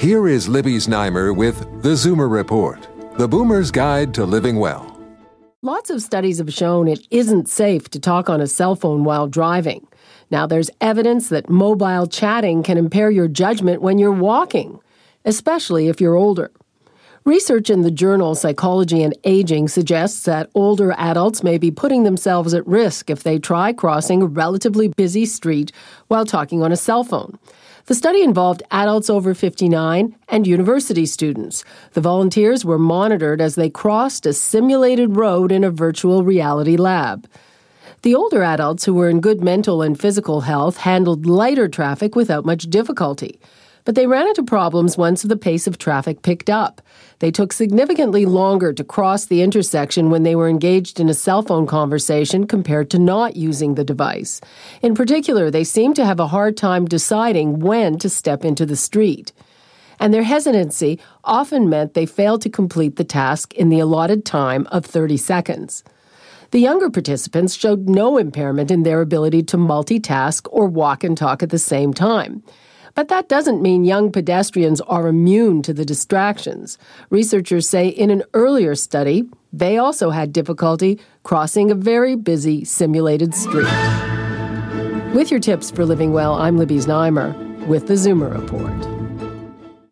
Here is Libby Znaimer with The Zoomer Report, the boomer's guide to living well. Lots of studies have shown it isn't safe to talk on a cell phone while driving. Now, there's evidence that mobile chatting can impair your judgment when you're walking, especially if you're older. Research in the journal Psychology and Aging suggests that older adults may be putting themselves at risk if they try crossing a relatively busy street while talking on a cell phone. The study involved adults over 59 and university students. The volunteers were monitored as they crossed a simulated road in a virtual reality lab. The older adults who were in good mental and physical health handled lighter traffic without much difficulty. But they ran into problems once the pace of traffic picked up. They took significantly longer to cross the intersection when they were engaged in a cell phone conversation compared to not using the device. In particular, they seemed to have a hard time deciding when to step into the street. And their hesitancy often meant they failed to complete the task in the allotted time of 30 seconds. The younger participants showed no impairment in their ability to multitask or walk and talk at the same time. But that doesn't mean young pedestrians are immune to the distractions. Researchers say in an earlier study, they also had difficulty crossing a very busy simulated street. With your tips for living well, I'm Libby Znaimer with the Zoomer Report.